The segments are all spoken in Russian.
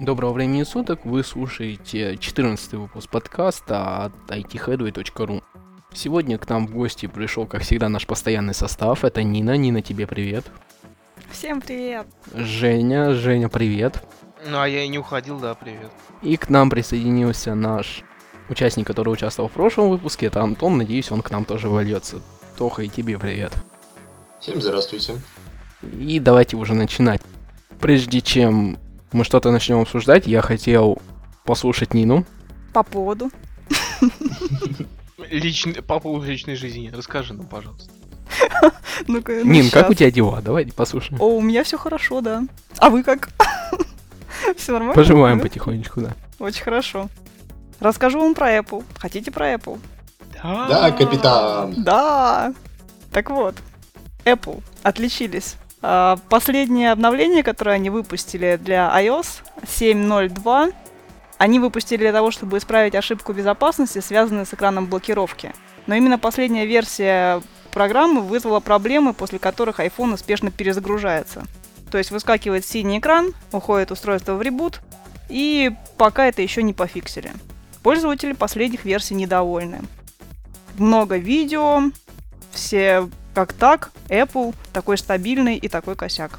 Доброго времени суток, вы слушаете 14 выпуск подкаста от itheadway.ru. Сегодня к нам в гости пришел, как всегда, наш постоянный состав. Это Нина. Нина, тебе привет. Всем привет. Женя. Женя, привет. Ну, а я и не уходил, да, привет. И к нам присоединился наш участник, который участвовал в прошлом выпуске. Это Антон. Надеюсь, он к нам тоже вольется. Тоха, и тебе привет. Всем здравствуйте. И давайте уже начинать. Прежде чем мы что-то начнем обсуждать, я хотел послушать Нину. По поводу. Личный, по поводу личной жизни. Расскажи нам, пожалуйста. Ну Нин, как у тебя дела? Давайте послушаем. О, у меня все хорошо, да. А вы как? Все нормально? Поживаем Да? потихонечку, да. Очень хорошо. Расскажу вам про Apple. Хотите про Apple? Да, капитан. Да. Так вот, Apple отличились. А, Последнее обновление, которое они выпустили для iOS 7.02, они выпустили для того, чтобы исправить ошибку безопасности, связанную с экраном блокировки. Но именно последняя версия программы вызвала проблемы, после которых iPhone успешно перезагружается. То есть выскакивает синий экран, уходит устройство в ребут, и пока это еще не пофиксили. Пользователи последних версий недовольны. Много видео, все как так, Apple такой стабильный и такой косяк.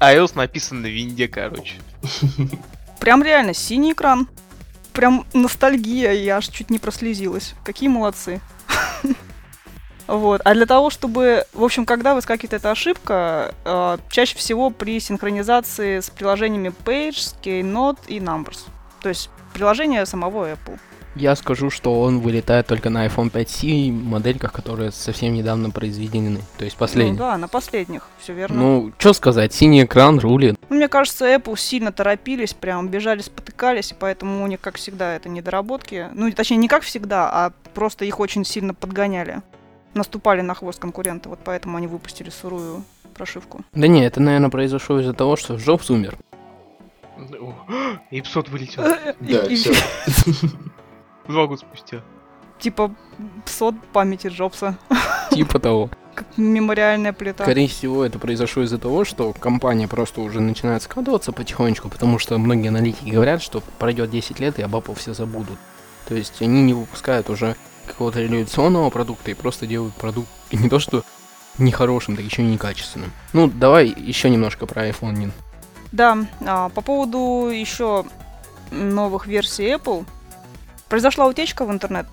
iOS написан на винде, короче. Прям реально синий экран. Прям ностальгия, я аж чуть не прослезилась. Какие молодцы. Вот. А для того, чтобы, в общем, когда выскакивает эта ошибка, э, чаще всего при синхронизации с приложениями Page, Keynote и Numbers. То есть приложение самого Apple. Я скажу, что он вылетает только на iPhone 5C модельках, которые совсем недавно произведены. То есть Ну последний. да, на последних, все верно. Ну, что сказать, синий экран рулит. Ну, мне кажется, Apple сильно торопились, прям бежали, спотыкались, и поэтому у них, как всегда, это недоработки. Ну, точнее, не как всегда, а просто их очень сильно подгоняли. Наступали на хвост конкурента, вот поэтому они выпустили сырую прошивку. Да не, это, наверное, произошло из-за того, что Джобс умер. О, И 500 вылетел. Да, и- все. Два года спустя. Типа сот памяти Джобса, Типа того. как мемориальная плита. Скорее всего, это произошло из-за того, что компания просто уже начинает скатываться потихонечку, потому что многие аналитики говорят, что пройдет 10 лет и об Apple все забудут. То есть они не выпускают уже какого-то революционного продукта и просто делают продукт и не то что нехорошим, так еще и некачественным. Ну, давай еще немножко про iPhone, Нин. Да, а, по поводу еще новых версий Apple. Произошла утечка в интернет,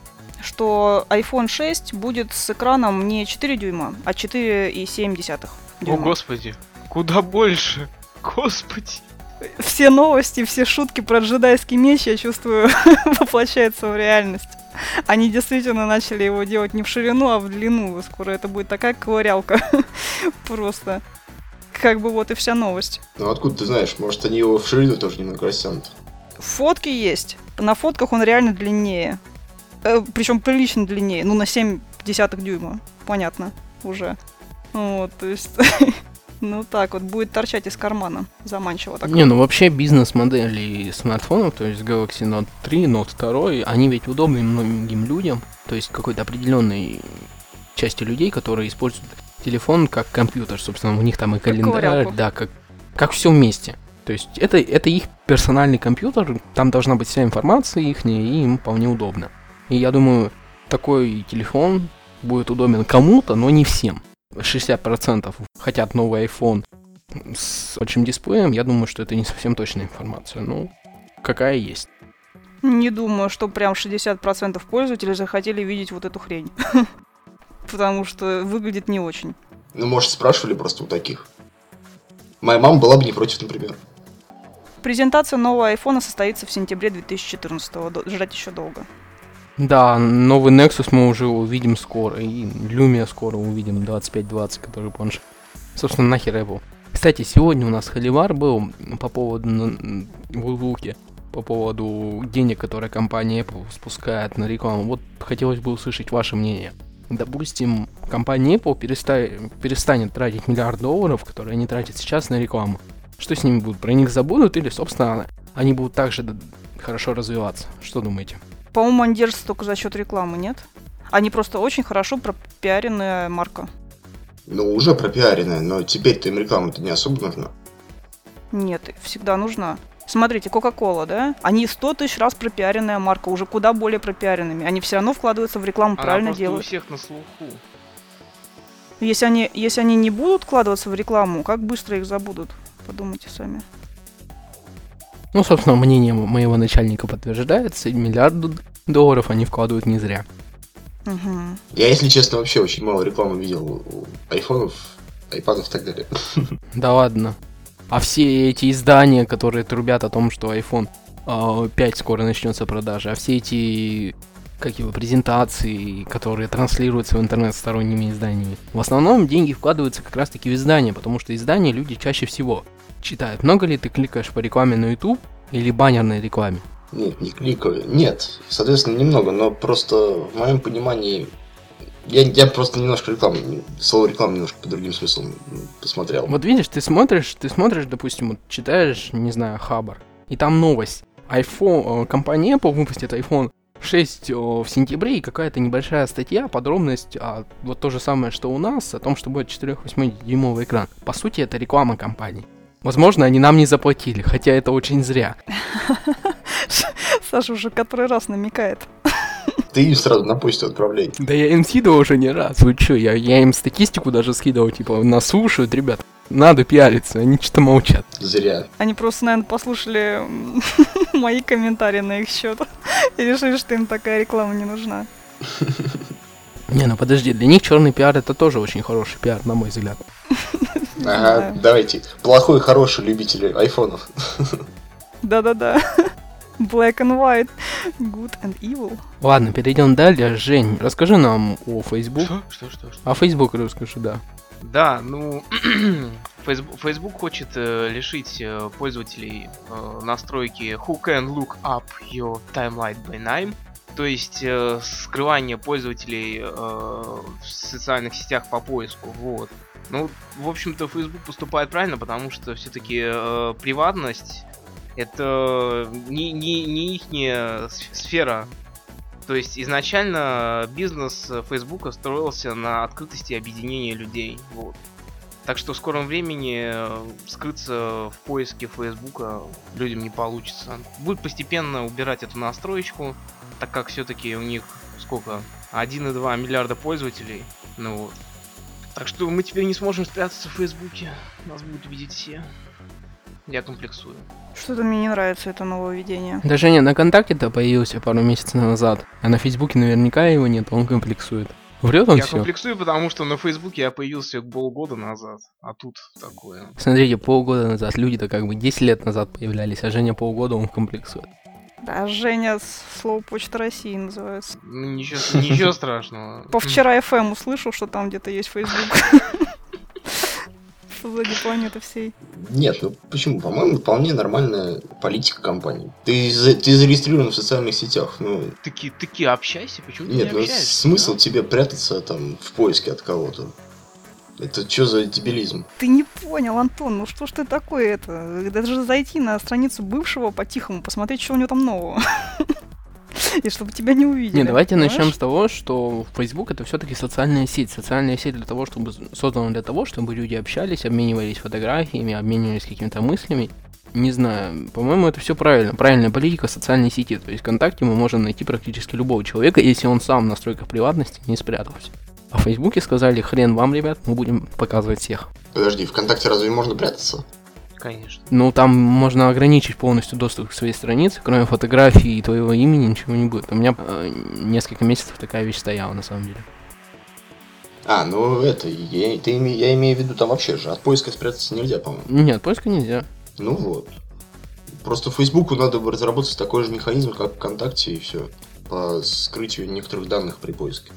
что iPhone 6 будет с экраном не 4 дюйма, а 4,7 О, дюйма. господи. Куда больше? Господи. все новости, все шутки про джедайский меч, я чувствую, воплощаются в реальность. Они действительно начали его делать не в ширину, а в длину. Скоро это будет такая ковырялка. Просто. Как бы вот и вся новость. Ну откуда ты знаешь, может они его в ширину тоже немного растянут. Фотки есть. На фотках он реально длиннее. причем прилично длиннее. Ну, на 7 десятых дюйма. Понятно. Уже. Вот, то есть... Ну так вот, будет торчать из кармана. Заманчиво так. Не, ну вообще бизнес-модели смартфонов, то есть Galaxy Note 3, Note 2, они ведь удобны многим людям, то есть какой-то определенной части людей, которые используют телефон как компьютер, собственно, у них там и календарь, да, как, как все вместе. То есть это, это их персональный компьютер, там должна быть вся информация их, и им вполне удобно. И я думаю, такой телефон будет удобен кому-то, но не всем. 60% хотят новый iPhone с большим дисплеем, я думаю, что это не совсем точная информация. Ну, какая есть. Не думаю, что прям 60% пользователей захотели видеть вот эту хрень. Потому что выглядит не очень. Ну, может, спрашивали просто у таких. Моя мама была бы не против, например. Презентация нового айфона состоится в сентябре 2014 года. Ждать еще долго. Да, новый Nexus мы уже увидим скоро, и Lumia скоро увидим 2520, который планшет. Собственно, нахер Apple. Кстати, сегодня у нас холивар был по поводу в Луке, по поводу денег, которые компания Apple спускает на рекламу. Вот хотелось бы услышать ваше мнение. Допустим, компания Apple переста- перестанет тратить миллиард долларов, которые они тратят сейчас на рекламу. Что с ними будут? Про них забудут или, собственно, они будут также хорошо развиваться? Что думаете? По-моему, они держатся только за счет рекламы, нет? Они просто очень хорошо пропиаренная марка. Ну, уже пропиаренная, но теперь-то им реклама-то не особо нужна. Нет, всегда нужна. Смотрите, Coca-Cola, да? Они 100 тысяч раз пропиаренная марка, уже куда более пропиаренными. Они все равно вкладываются в рекламу, Она правильно просто у делают. всех на слуху. Если они, если они не будут вкладываться в рекламу, как быстро их забудут? Подумайте сами. Ну, собственно, мнение мо- моего начальника подтверждается. Миллиард долларов они вкладывают не зря. Мгм. Я, если честно, вообще очень мало рекламы видел у айфонов, айпадов и так далее. Да ладно. А все эти издания, которые трубят о том, что iPhone а, 5 скоро начнется продажа, а все эти как его, презентации, которые транслируются в интернет сторонними изданиями. В основном деньги вкладываются как раз таки в издания, потому что издания люди чаще всего читают. Много ли ты кликаешь по рекламе на YouTube или баннерной рекламе? Нет, не кликаю. Нет, соответственно, немного, но просто в моем понимании... Я, я просто немножко рекламу, слово реклама немножко по другим смыслам посмотрел. Вот видишь, ты смотришь, ты смотришь, допустим, вот читаешь, не знаю, Хабар, и там новость. iPhone, э, компания Apple выпустит iPhone 6 э, в сентябре, и какая-то небольшая статья, подробность, а, вот то же самое, что у нас, о том, что будет 4,8-дюймовый экран. По сути, это реклама компании. Возможно, они нам не заплатили, хотя это очень зря. Саша уже который раз намекает. Ты им сразу на почту отправляй. Да я им скидывал уже не раз. Вы чё, я, я им статистику даже скидывал, типа, нас слушают, ребят. Надо пиариться, они что-то молчат. Зря. Они просто, наверное, послушали мои комментарии на их счет и решили, что им такая реклама не нужна. Не, ну подожди, для них черный пиар это тоже очень хороший пиар, на мой взгляд. Ага, давайте. Плохой, хороший любитель айфонов. Да-да-да. Black and white. Good and evil. Ладно, перейдем далее. Жень, расскажи нам о Facebook. Что? Что, что, что? О Facebook расскажи, да. Да, ну, Facebook, Facebook хочет э, лишить э, пользователей э, настройки Who can look up your timeline by name, то есть э, скрывание пользователей э, в социальных сетях по поиску, вот. Ну, в общем-то, Facebook поступает правильно, потому что все-таки приватность это не, не, не их сфера то есть изначально бизнес Facebook строился на открытости и объединении людей. Вот. Так что в скором времени скрыться в поиске Facebook людям не получится. Будет постепенно убирать эту настроечку, так как все-таки у них сколько? 1,2 миллиарда пользователей. Ну вот. Так что мы теперь не сможем спрятаться в Фейсбуке. Нас будут видеть все. Я комплексую. Что-то мне не нравится это нововведение. Да Женя на ВКонтакте-то появился пару месяцев назад, а на Фейсбуке наверняка его нет, он комплексует. Врет он я все. комплексую, потому что на Фейсбуке я появился полгода назад, а тут такое. Смотрите, полгода назад люди-то как бы 10 лет назад появлялись, а Женя полгода он комплексует. Да, Женя слово Почта России называется. Ну, ничего, ничего страшного. По вчера FM услышал, что там где-то есть Facebook. Сзади планеты всей. Нет, ну почему? По-моему, вполне нормальная политика компании. Ты, ты зарегистрирован в социальных сетях. Ну, Таки, таки общайся, почему ты нет, не ну общаешься? смысл а? тебе прятаться там в поиске от кого-то? Это что за дебилизм? Ты не понял, Антон, ну что ж ты такой это? Даже зайти на страницу бывшего по-тихому, посмотреть, что у него там нового. И чтобы тебя не увидели. Не, давайте понимаешь? начнем с того, что Facebook это все-таки социальная сеть. Социальная сеть для того, чтобы создана для того, чтобы люди общались, обменивались фотографиями, обменивались какими-то мыслями. Не знаю, по-моему, это все правильно. Правильная политика социальной сети. То есть ВКонтакте мы можем найти практически любого человека, если он сам в настройках приватности не спрятался. А в Фейсбуке сказали, хрен вам, ребят, мы будем показывать всех. Подожди, ВКонтакте разве можно прятаться? Конечно. Ну, там можно ограничить полностью доступ к своей странице, кроме фотографии и твоего имени ничего не будет. У меня э, несколько месяцев такая вещь стояла, на самом деле. А, ну это, я, ты я имею в виду, там вообще же от поиска спрятаться нельзя, по-моему. Нет, поиска нельзя. Ну вот. Просто Фейсбуку надо бы разработать такой же механизм, как ВКонтакте, и все. По скрытию некоторых данных при поиске.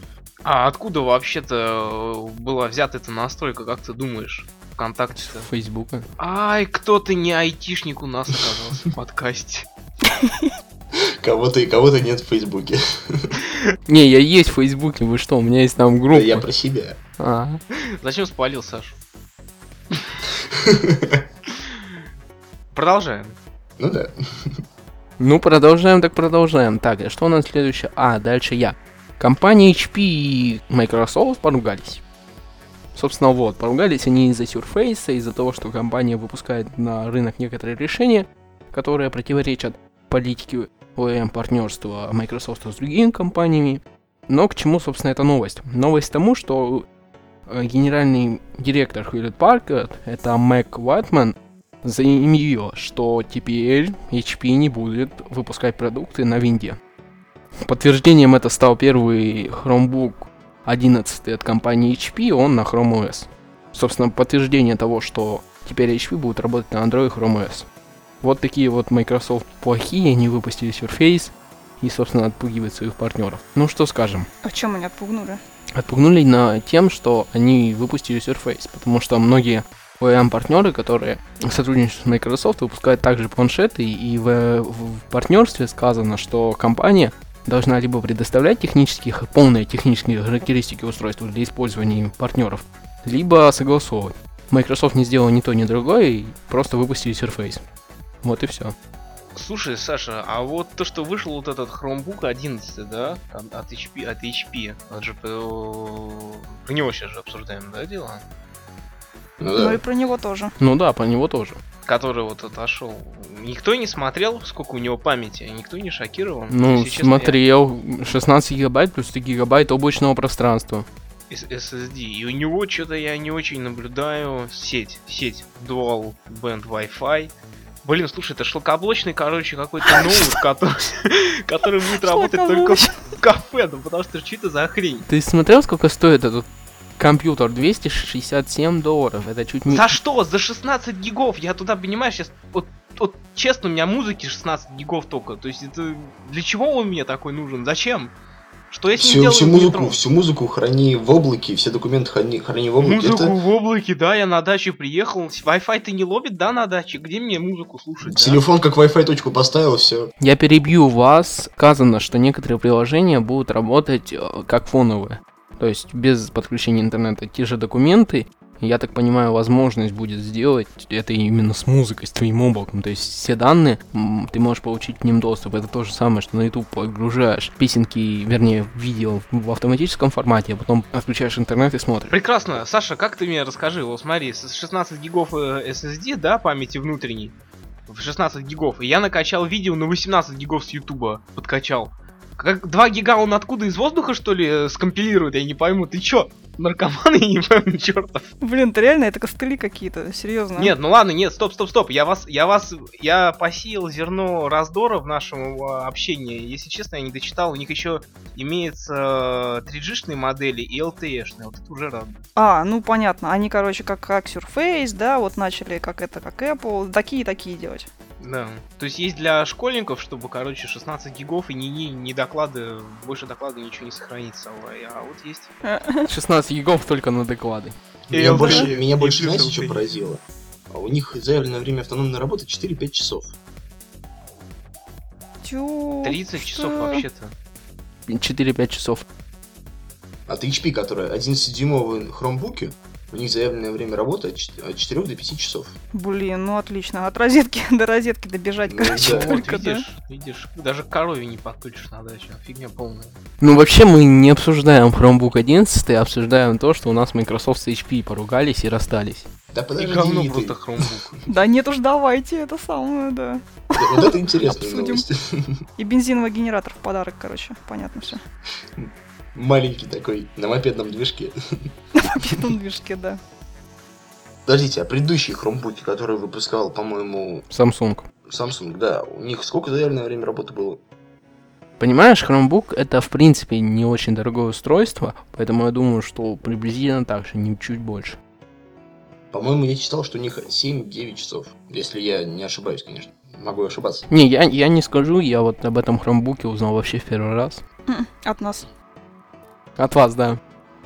А откуда вообще-то э, была взята эта настройка, как ты думаешь? ВКонтакте-то. Фейсбука. Ай, кто-то не айтишник у нас оказался в подкасте. Кого-то и кого-то нет в Фейсбуке. Не, я есть в Фейсбуке, вы что, у меня есть там Да группа. я про себя. А, Зачем спалил Сашу? Продолжаем. Ну да. Ну, продолжаем, так продолжаем. Так, а что у нас следующее? А, дальше я. Компания HP и Microsoft поругались. Собственно, вот, поругались они из-за Surface, из-за того, что компания выпускает на рынок некоторые решения, которые противоречат политике OEM-партнерства Microsoft с другими компаниями. Но к чему, собственно, эта новость? Новость тому, что э, генеральный директор Hewlett Packard, это Мэг Уайтман, заявил, что теперь HP не будет выпускать продукты на винде. Подтверждением это стал первый Chromebook 11 от компании HP, он на Chrome OS. Собственно, подтверждение того, что теперь HP будет работать на Android Chrome OS. Вот такие вот Microsoft плохие, они выпустили Surface и, собственно, отпугивают своих партнеров. Ну что скажем? А чем они отпугнули? Отпугнули на тем, что они выпустили Surface, потому что многие OEM-партнеры, которые сотрудничают с Microsoft, выпускают также планшеты, и в, в партнерстве сказано, что компания должна либо предоставлять технические, полные технические характеристики устройства для использования партнеров, либо согласовывать. Microsoft не сделал ни то, ни другое, и просто выпустили Surface. Вот и все. Слушай, Саша, а вот то, что вышел вот этот Chromebook 11, да, от, от HP, от HP, от же, про него сейчас же обсуждаем, да, дело? Ну Ну да. и про него тоже. Ну да, по него тоже. Который вот отошел. Никто не смотрел, сколько у него памяти, никто не шокирован. Ну, Если честно, смотрел 16 гигабайт плюс 3 гигабайт облачного пространства. я- SSD. И у него что-то я не очень наблюдаю. Сеть, сеть, Dual Band Wi-Fi. Блин, слушай, это шлакоблочный, короче, какой-то ноут, который, который будет работать только в кафе, ну потому что что это за хрень? Ты смотрел, сколько стоит этот компьютер? 267 долларов. Это чуть не... За что? За 16 гигов? Я туда, понимаешь, сейчас... Вот, вот честно, у меня музыки 16 гигов только. То есть это... Для чего он мне такой нужен? Зачем? Что я с Всю, делаю всю музыку, метро? всю музыку храни в облаке, все документы храни, храни в облаке. Музыку Это в облаке, да, я на дачу приехал. Wi-Fi ты не ловит, да, на даче? Где мне музыку слушать? да? телефон как Wi-Fi точку поставил, все. Я перебью вас. Сказано, что некоторые приложения будут работать э, как фоновые. То есть без подключения интернета. Те же документы, я так понимаю, возможность будет сделать это именно с музыкой, с твоим облаком. То есть все данные, ты можешь получить к ним доступ. Это то же самое, что на YouTube подгружаешь песенки, вернее, видео в автоматическом формате, а потом отключаешь интернет и смотришь. Прекрасно. Саша, как ты мне расскажи? Вот смотри, с 16 гигов э, SSD, да, памяти внутренней. В 16 гигов. И я накачал видео на 18 гигов с Ютуба. Подкачал. Как 2 гига он откуда из воздуха, что ли, э, скомпилирует? Я не пойму. Ты чё? Наркоман? Я не пойму, чертов. Блин, это реально, это костыли какие-то, серьезно. Нет, ну ладно, нет, стоп, стоп, стоп. Я вас, я вас, я посеял зерно раздора в нашем э, общении. Если честно, я не дочитал. У них еще имеется 3G-шные модели и LTE-шные. Вот это уже радует. А, ну понятно. Они, короче, как, как Surface, да, вот начали как это, как Apple, такие-такие делать. Да. То есть есть для школьников, чтобы, короче, 16 гигов и не, не, не доклады, больше доклада ничего не сохранится. А вот есть. 16 гигов только на доклады. Меня больше, и меня больше знаете, что поразило? А У них заявленное время автономной работы 4-5 часов. Тю, 30 часов вообще-то. 4-5 часов. От HP, которая 11-дюймовые хромбуки, у них заявленное время работы от чет- от 4 до 5 часов. Блин, ну отлично. От розетки до розетки добежать, Ну короче, да. Вот, только, да. видишь, видишь, даже корове не подключишь на даче. Фигня полная. Ну, вообще, мы не обсуждаем Chromebook 11, а обсуждаем то, что у нас Microsoft с HP поругались и расстались. Да И подожди, говно ты. просто хромбук. Да нет уж, давайте, это самое, да. Вот это интересная Обсудим. новость. И бензиновый генератор в подарок, короче, понятно все. Маленький такой, на мопедном движке. На питон движке, да. Подождите, а предыдущие хромбуки, которые выпускал, по-моему, Samsung. Samsung, да, у них сколько заявленное время работы было? Понимаешь, Chromebook это в принципе не очень дорогое устройство, поэтому я думаю, что приблизительно так же, не чуть больше. По-моему, я читал, что у них 7-9 часов. Если я не ошибаюсь, конечно. Могу ошибаться. Не, я, я не скажу, я вот об этом Chromebook узнал вообще в первый раз. М, От нас. От вас, да.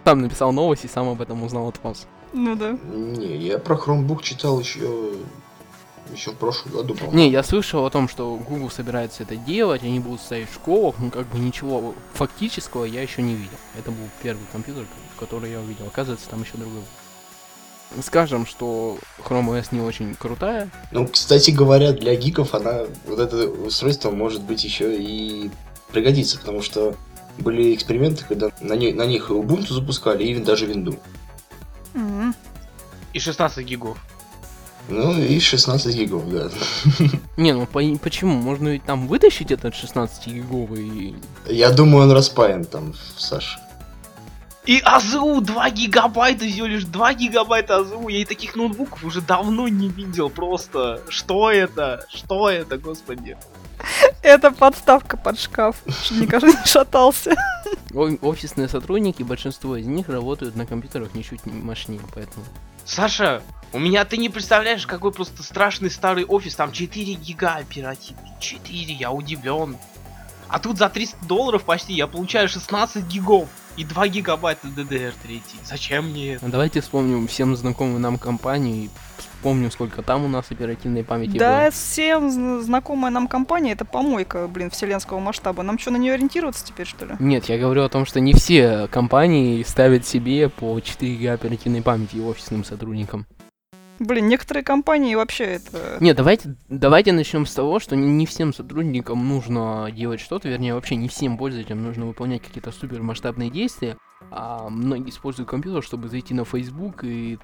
Сам написал новость и сам об этом узнал от вас. Ну да. Не, я про Chromebook читал еще еще в прошлом году, по-моему. Не, я слышал о том, что Google собирается это делать, они будут ставить в школах, ну как бы ничего фактического я еще не видел. Это был первый компьютер, который я увидел. Оказывается, там еще другой был. Скажем, что Chrome OS не очень крутая. Ну, кстати говоря, для гиков она, вот это устройство может быть еще и пригодится, потому что были эксперименты, когда на, не- на них Ubuntu запускали, и даже Windows. М, И 16 гигов. Ну и 16 гигов, да. Не, ну по- почему? Можно ведь там вытащить этот 16-гиговый... Я думаю, он распаян там, Саша. И АЗУ 2 гигабайта, всего лишь 2 гигабайта АЗУ. Я и таких ноутбуков уже давно не видел. Просто, что это? Что это, господи? Это подставка под шкаф, чтобы никогда не шатался. О- Офисные сотрудники, большинство из них работают на компьютерах ничуть не мощнее, поэтому... Саша, у меня ты не представляешь, какой просто страшный старый офис. Там 4 гига оперативки. 4, я удивлен. А тут за 300 долларов почти я получаю 16 гигов и 2 гигабайта DDR3. Зачем мне это? А Давайте вспомним всем знакомую нам компанию и вспомним, сколько там у нас оперативной памяти Да, было. всем зн- знакомая нам компания, это помойка, блин, вселенского масштаба. Нам что, на нее ориентироваться теперь, что ли? Нет, я говорю о том, что не все компании ставят себе по 4 ГБ оперативной памяти офисным сотрудникам. Блин, некоторые компании вообще это... Нет, давайте, давайте начнем с того, что не- не всем сотрудникам нужно делать что-то, вернее, вообще не всем пользователям нужно выполнять какие-то супер масштабные действия, а многие используют компьютер, чтобы зайти на Facebook и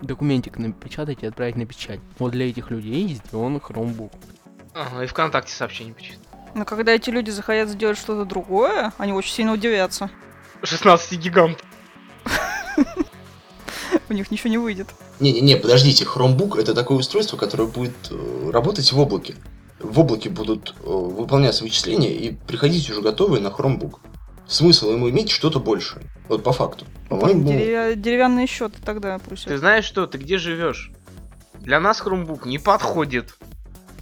документик напечатать и отправить на печать. Вот для этих людей сделан Chromebook. Ага, и ВКонтакте сообщение почитать. Но когда эти люди захотят сделать что-то другое, они очень сильно удивятся. 16 гигант. У них ничего не выйдет. Не-не-не, подождите, Chromebook это такое устройство, которое будет э, работать в облаке. В облаке будут э, выполняться вычисления и приходить уже готовые на Chromebook. Смысл ему иметь что-то большее. Вот по факту. По-моему, Деревя- Деревянные счеты тогда пусть. Ты знаешь что, ты где живешь? Для нас Chromebook не подходит.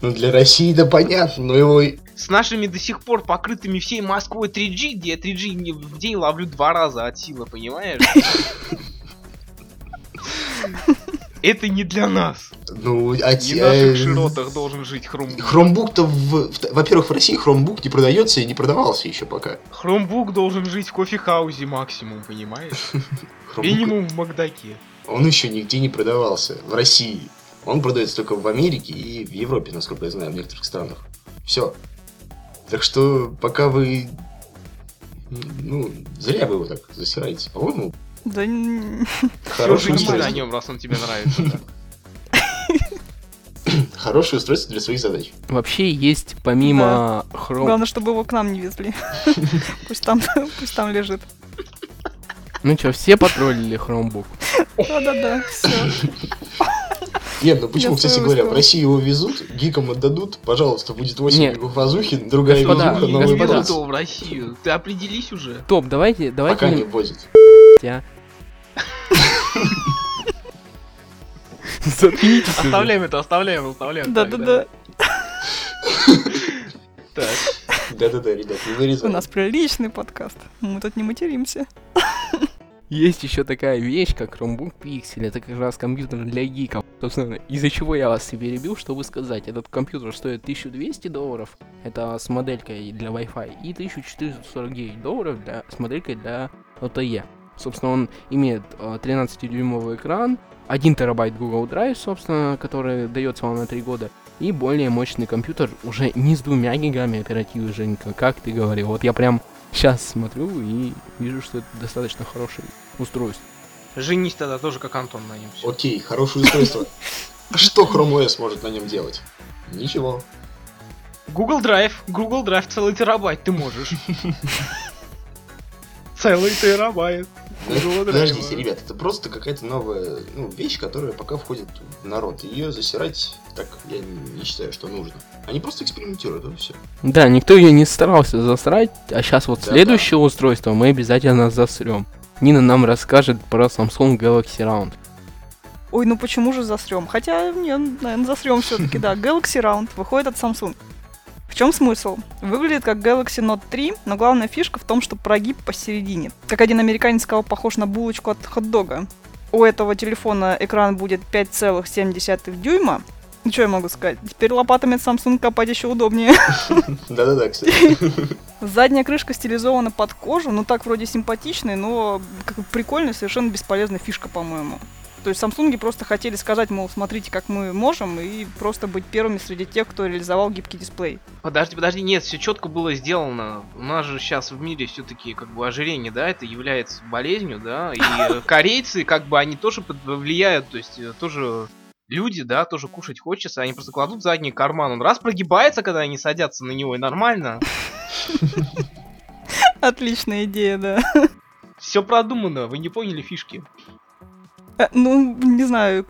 ну для России да понятно, но его... С нашими до сих пор покрытыми всей Москвой 3G, где я 3G не- в день ловлю два раза от силы, понимаешь? Это не для нас. Ну, а Не в наших э, широтах должен жить Chromebook. Chromebook-то, в- в- во-первых, в России Chromebook не продается и не продавался еще пока. Chromebook должен жить в кофехаузе максимум, понимаешь? Минимум в Макдаке. он еще нигде не продавался в России. Он продается только в Америке и в Европе, насколько я знаю, в некоторых странах. Все. Так что пока вы... Ну, зря вы его так засираете. По-моему, Да хорошее устройство. нем, раз он тебе нравится. да. Хорошее устройство для своих задач. Вообще есть помимо Chrome... главное, чтобы его к нам не везли. Пусть там, пусть там лежит. Ну что, все потроллили Chromebook? Да-да-да, все. Нет, ну почему, Я кстати говоря, в. России его везут, гикам отдадут, пожалуйста, будет 8 Нет. гигов вазухи, другая Господа, везуха, Не новый господа. в Россию. Ты определись уже. Топ, давайте, давайте... Пока не- не уже. Оставляем это, оставляем, оставляем. так, Да-да-да. Так. Да-да-да, ребят, не У вырезай. нас приличный подкаст. Мы тут не материмся. Есть еще такая вещь, как Chromebook Pixel. Это как раз компьютер для гиков. Собственно, из-за чего я вас и перебил, чтобы сказать. Этот компьютер стоит 1200 долларов. Это с моделькой для Wi-Fi. И 1449 долларов для, с моделькой для LTE. Собственно, он имеет э, 13-дюймовый экран, 1 терабайт Google Drive, собственно, который дается вам на 3 года, и более мощный компьютер уже не с двумя гигами оперативы, Женька, как ты говорил. Вот я прям сейчас смотрю и вижу, что это достаточно хорошее устройство. Женись тогда тоже, как Антон на нем. Окей, хорошее устройство. Что Chrome OS может на нем делать? Ничего. Google Drive, Google Drive целый терабайт ты можешь. Целый терабайт. Подождите, ребят, это просто какая-то новая ну, вещь, которая пока входит в народ. Ее засирать так я не, считаю, что нужно. Они просто экспериментируют, это все. Да, никто ее не старался засрать, а сейчас вот Да-да. следующее устройство мы обязательно засрем. Нина нам расскажет про Samsung Galaxy Round. Ой, ну почему же засрем? Хотя, не, наверное, засрем все-таки, да. Galaxy Round выходит от Samsung. В чем смысл? Выглядит как Galaxy Note 3, но главная фишка в том, что прогиб посередине. Как один американец сказал, похож на булочку от хот-дога. У этого телефона экран будет 5,7 дюйма. Ну что я могу сказать? Теперь лопатами Samsung копать еще удобнее. Да-да-да, кстати. Задняя крышка стилизована под кожу, ну так вроде симпатичный, но как прикольная, совершенно бесполезная фишка, по-моему. То есть Samsung просто хотели сказать, мол, смотрите, как мы можем, и просто быть первыми среди тех, кто реализовал гибкий дисплей. Подожди, подожди, нет, все четко было сделано. У нас же сейчас в мире все-таки как бы ожирение, да, это является болезнью, да, и корейцы, как бы, они тоже влияют, то есть э, тоже люди, да, тоже кушать хочется, они просто кладут задний карман, он раз прогибается, когда они садятся на него, и нормально. Отличная идея, да. Все продумано, вы не поняли фишки. Э, Ну, не знаю,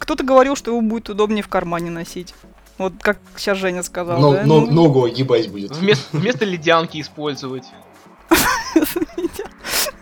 кто-то говорил, что его будет удобнее в кармане носить. Вот как сейчас Женя сказал, Но- да? но- Ну, Ногу огибать будет. Вместо, вместо ледянки использовать.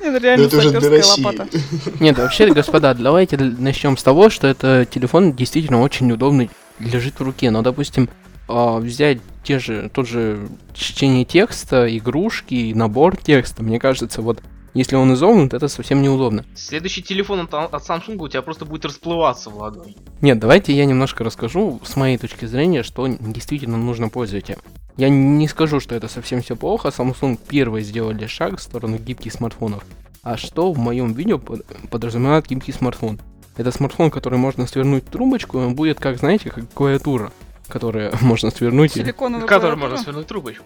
Это Но реально это уже для саперская России. лопата. Нет, вообще, господа, давайте начнем с того, что это телефон действительно очень удобный, лежит в руке. Но, допустим, а, взять те же, тот же чтение текста, игрушки, набор текста, мне кажется, вот если он изогнут, это совсем неудобно. Следующий телефон от, от Samsung у тебя просто будет расплываться в ладони. Нет, давайте я немножко расскажу с моей точки зрения, что действительно нужно пользователям. Я не скажу, что это совсем все плохо. Samsung первые сделали шаг в сторону гибких смартфонов. А что в моем видео под- подразумевает гибкий смартфон? Это смартфон, который можно свернуть трубочку, и он будет, как, знаете, как клавиатура, которая можно свернуть. и- Силиконовая Который можно свернуть трубочку.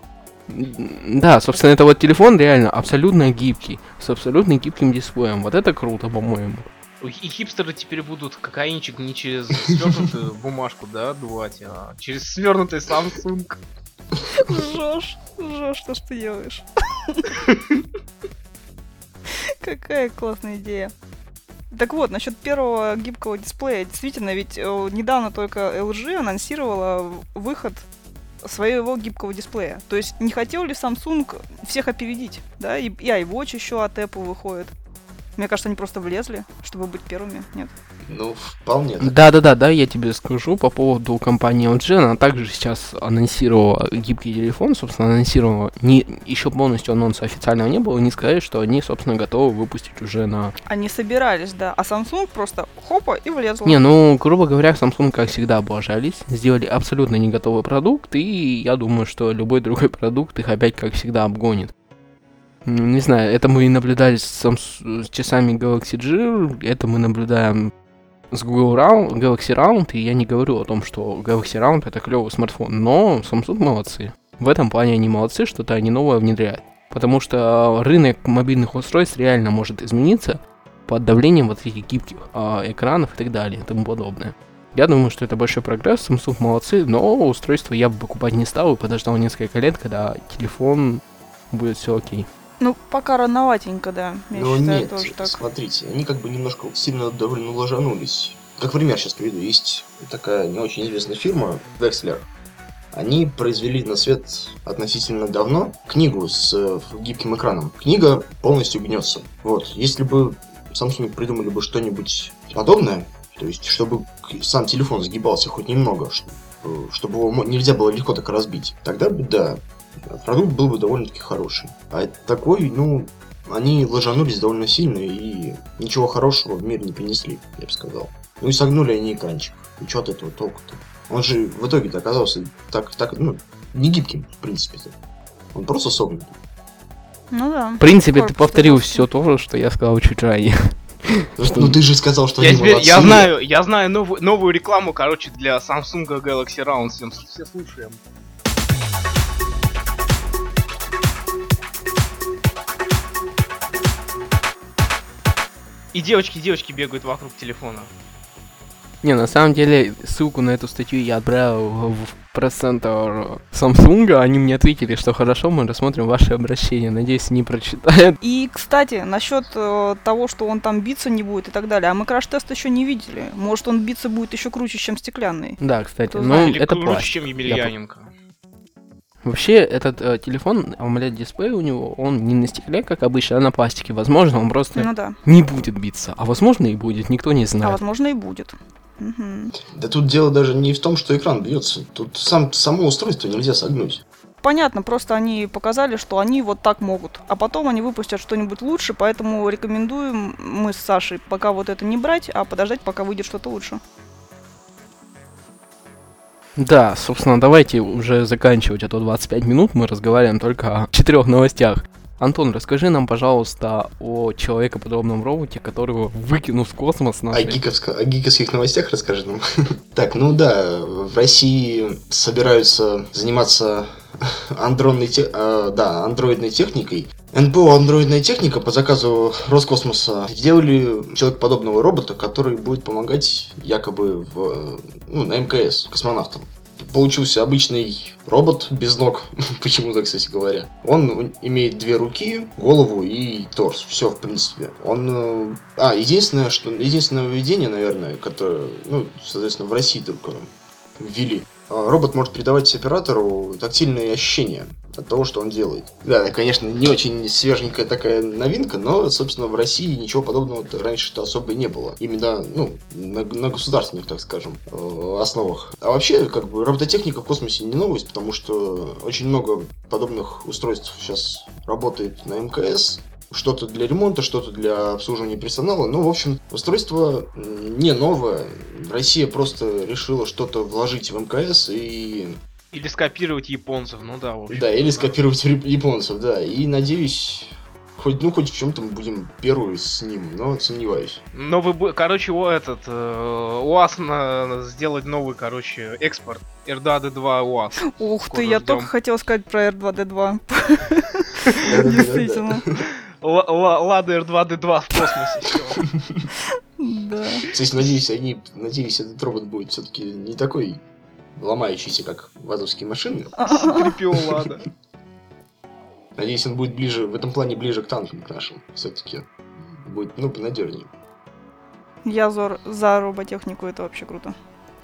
Да, собственно, это вот телефон реально абсолютно гибкий, с абсолютно гибким дисплеем. Вот это круто, по-моему. И хипстеры теперь будут кокаинчик не через свернутую бумажку, да, дувать, а через свернутый Samsung. Жжешь, жжешь, что ж ты делаешь? Какая классная идея. Так вот, насчет первого гибкого дисплея. Действительно, ведь э, недавно только LG анонсировала выход своего гибкого дисплея. То есть не хотел ли Samsung всех опередить? Да, и, и iWatch еще от Apple выходит. Мне кажется, они просто влезли, чтобы быть первыми. Нет. Ну, вполне. Да-да-да, да, я тебе скажу по поводу компании LG. Она также сейчас анонсировала гибкий телефон, собственно, анонсировала. Не, еще полностью анонса официального не было, не сказали, что они, собственно, готовы выпустить уже на... Они собирались, да. А Samsung просто хопа и влезла. Не, ну, грубо говоря, Samsung, как всегда, облажались, сделали абсолютно не готовый продукт, и я думаю, что любой другой продукт их опять, как всегда, обгонит. Не знаю, это мы и наблюдали с, с часами Galaxy Gear, это мы наблюдаем с Google Round, Galaxy Round, и я не говорю о том, что Galaxy Round это клевый смартфон, но Samsung молодцы. В этом плане они молодцы, что-то они новое внедряют. Потому что рынок мобильных устройств реально может измениться под давлением вот этих гибких а, экранов и так далее и тому подобное. Я думаю, что это большой прогресс, Samsung молодцы, но устройство я бы покупать не стал и подождал несколько лет, когда телефон будет все окей. Ну, пока рановатенько, да. Я Но считаю, нет, тоже так. смотрите, они как бы немножко сильно довольно ложанулись. Как пример сейчас приведу, есть такая не очень известная фирма, Wexler. Они произвели на свет относительно давно книгу с э, гибким экраном. Книга полностью гнется. Вот, если бы Samsung придумали бы что-нибудь подобное, то есть чтобы сам телефон сгибался хоть немного, э, чтобы его нельзя было легко так разбить, тогда бы да, продукт был бы довольно-таки хороший. А такой, ну, они ложанулись довольно сильно и ничего хорошего в мир не принесли, я бы сказал. Ну и согнули они экранчик. И что от этого толку-то? Он же в итоге-то оказался так, так, ну, не гибким, в принципе-то. Он просто согнутый. Ну да. В принципе, ты повторил просто. все то, что я сказал чуть ранее. Ну ты же сказал, что Я, молодцы. я знаю, я знаю новую, новую рекламу, короче, для Samsung Galaxy Round. Всем, все слушаем. И девочки, девочки бегают вокруг телефона. Не, на самом деле, ссылку на эту статью я отправил в пресс-центр Samsung, они мне ответили, что хорошо, мы рассмотрим ваше обращение. Надеюсь, не прочитают. И, кстати, насчет э, того, что он там биться не будет и так далее, а мы краш-тест еще не видели. Может, он биться будет еще круче, чем стеклянный. Да, кстати, ну, это круче, пластик. чем Емельяненко. Вообще, этот э, телефон, AMOLED-дисплей у него, он не на стекле, как обычно, а на пластике. Возможно, он просто Ну да. не будет биться, а возможно и будет, никто не А знает. возможно и будет. Мгм. Да тут дело даже не в том, что экран бьется. Тут сам, само устройство нельзя согнуть. Понятно, просто они показали, что они вот так могут. А потом они выпустят что-нибудь лучше, поэтому рекомендуем мы с Сашей пока вот это не брать, а подождать, пока выйдет что-то лучше. Да, собственно, давайте уже заканчивать, а то 25 минут мы разговариваем только о четырех новостях. Антон, расскажи нам, пожалуйста, о человекоподобном роботе, которого выкинул в космос О, наши... гиковско- о гиковских новостях расскажи нам. так, ну да, в России собираются заниматься андроидной, те- э, да, андроидной техникой. НПО «Андроидная техника» по заказу Роскосмоса сделали человекоподобного робота, который будет помогать якобы в, ну, на МКС космонавтам. Получился обычный робот без ног, почему-то, кстати говоря. Он имеет две руки, голову и торс. Все, в принципе. Он... э, А, единственное, что... Единственное введение, наверное, которое, ну, соответственно, в России только ввели. А, Робот может передавать оператору тактильные ощущения от того, что он делает. Да, конечно, не очень свеженькая такая новинка, но, собственно, в России ничего подобного раньше-то особо не было. Именно, ну, на, на государственных, так скажем, э, основах. А вообще, как бы, робототехника в космосе не новость, потому что очень много подобных устройств сейчас работает на МКС, что-то для ремонта, что-то для обслуживания персонала. Ну, в общем, устройство не новое. Россия просто решила что-то вложить в МКС и... Или скопировать японцев, ну да, в общем. Да, или скопировать японцев, да. И надеюсь, хоть, ну, хоть в чем-то мы будем первые с ним, но сомневаюсь. Но вы, короче, о, этот, э, УАЗ на, сделать новый, короче, экспорт. R2D2 УАЗ. Ух Скоро ты, я только хотел сказать про R2D2. Да-да-да-да. Действительно. Лада R2D2 в космосе. Да. Кстати, надеюсь, они, надеюсь, этот робот будет все-таки не такой ломающийся, как вазовские машины. Трипио Лада. Надеюсь, он будет ближе, в этом плане ближе к танкам к нашим, все-таки. Будет, ну, понадежнее. Я за, за роботехнику, это вообще круто.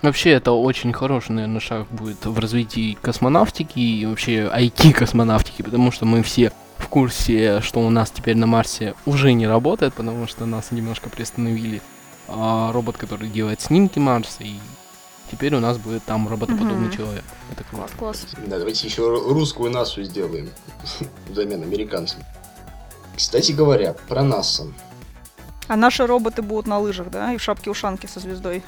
Вообще, это очень хороший, наверное, шаг будет в развитии космонавтики и вообще IT-космонавтики, потому что мы все в курсе, что у нас теперь на Марсе уже не работает, потому что нас немножко приостановили а, робот, который делает снимки Марса, и теперь у нас будет там роботоподобный Мгм. человек. Это круто. Класс. Да, давайте еще ру- русскую НАСУ сделаем взамен американцам. Кстати говоря, про НАСА. А наши роботы будут на лыжах, да? И в шапке-ушанке со звездой.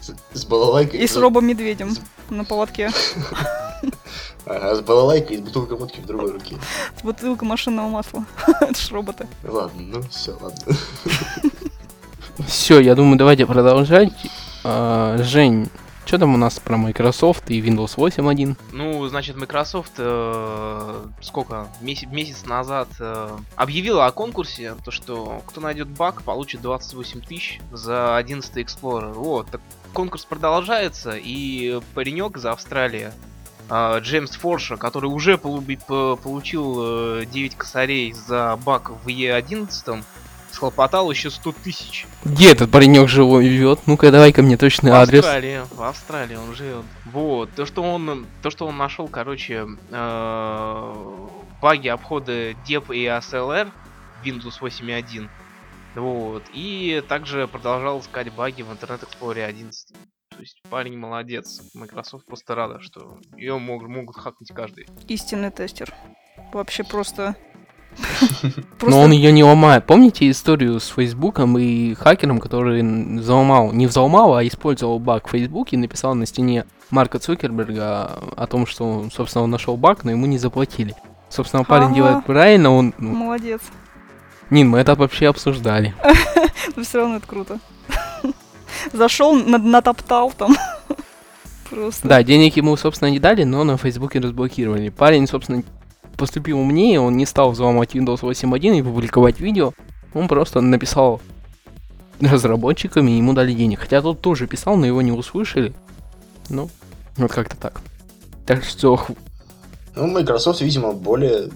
С, с балалайкой. И с робом-медведем на поводке. Ага, с балалайкой и с бутылкой водки в другой руке. С бутылкой машинного масла. Это ж роботы. Ладно, ну все, ладно. Все, я думаю, давайте продолжать. А, Жень, что там у нас про Microsoft и Windows 8.1? Ну, значит, Microsoft э, сколько? Месяц, месяц назад э, объявила о конкурсе, то что кто найдет баг, получит 28 тысяч за 11 Explorer. Вот, так конкурс продолжается, и паренек за Австралии, э, Джеймс Форша, который уже получил э, 9 косарей за баг в Е11, схлопотал еще 100 тысяч. Где этот паренек живет? Ну-ка, давай-ка мне точный В адрес. Австралии, в Австралии он живет. Вот, то, что он, то, что он нашел, короче, э, баги обхода DEP и ASLR Windows 8.1. Вот, и также продолжал искать баги в Internet Explorer 11. То есть парень молодец. Microsoft просто рада, что ее могут хакнуть каждый. Истинный тестер. Вообще просто... Но он ее не ломает. Помните историю с Фейсбуком и хакером, который взломал, не взломал, а использовал баг в Фейсбуке и написал на стене Марка Цукерберга о том, что, собственно, он нашел баг, но ему не заплатили. Собственно, парень делает правильно, он... ну, Молодец. Нин, мы это вообще обсуждали. Но все равно это круто. Зашел, на- натоптал там. Просто. Да, денег ему, собственно, не дали, но на Фейсбуке разблокировали. Парень, собственно, поступил умнее, он не стал взломать Windows 8.1 и публиковать видео. Он просто написал разработчикам, и ему дали денег. Хотя тот тоже писал, но его не услышали. Ну, вот как-то так. Так что, Ну, Microsoft, видимо, более,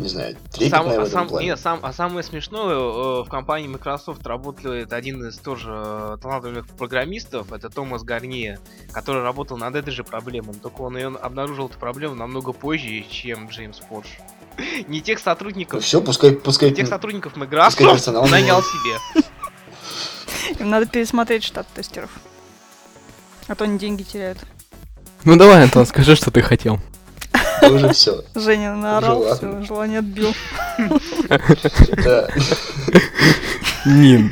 не знаю, трепетная Сам- в а, этом сам- плане. не, сам- а самое смешное, э, в компании Microsoft работает один из тоже э, талантливых программистов, это Томас Гарнье, который работал над этой же проблемой, только он ее обнаружил эту проблему намного позже, чем Джеймс Форш. Не тех Ну сотрудников, все, пускай, пускай, не тех сотрудников Microsoft нанял себе. Им надо пересмотреть штат тестеров. А то они деньги теряют. ну давай, Антон, скажи, что ты хотел. Уже все. Женя наорал, все, желание отбил. Нин,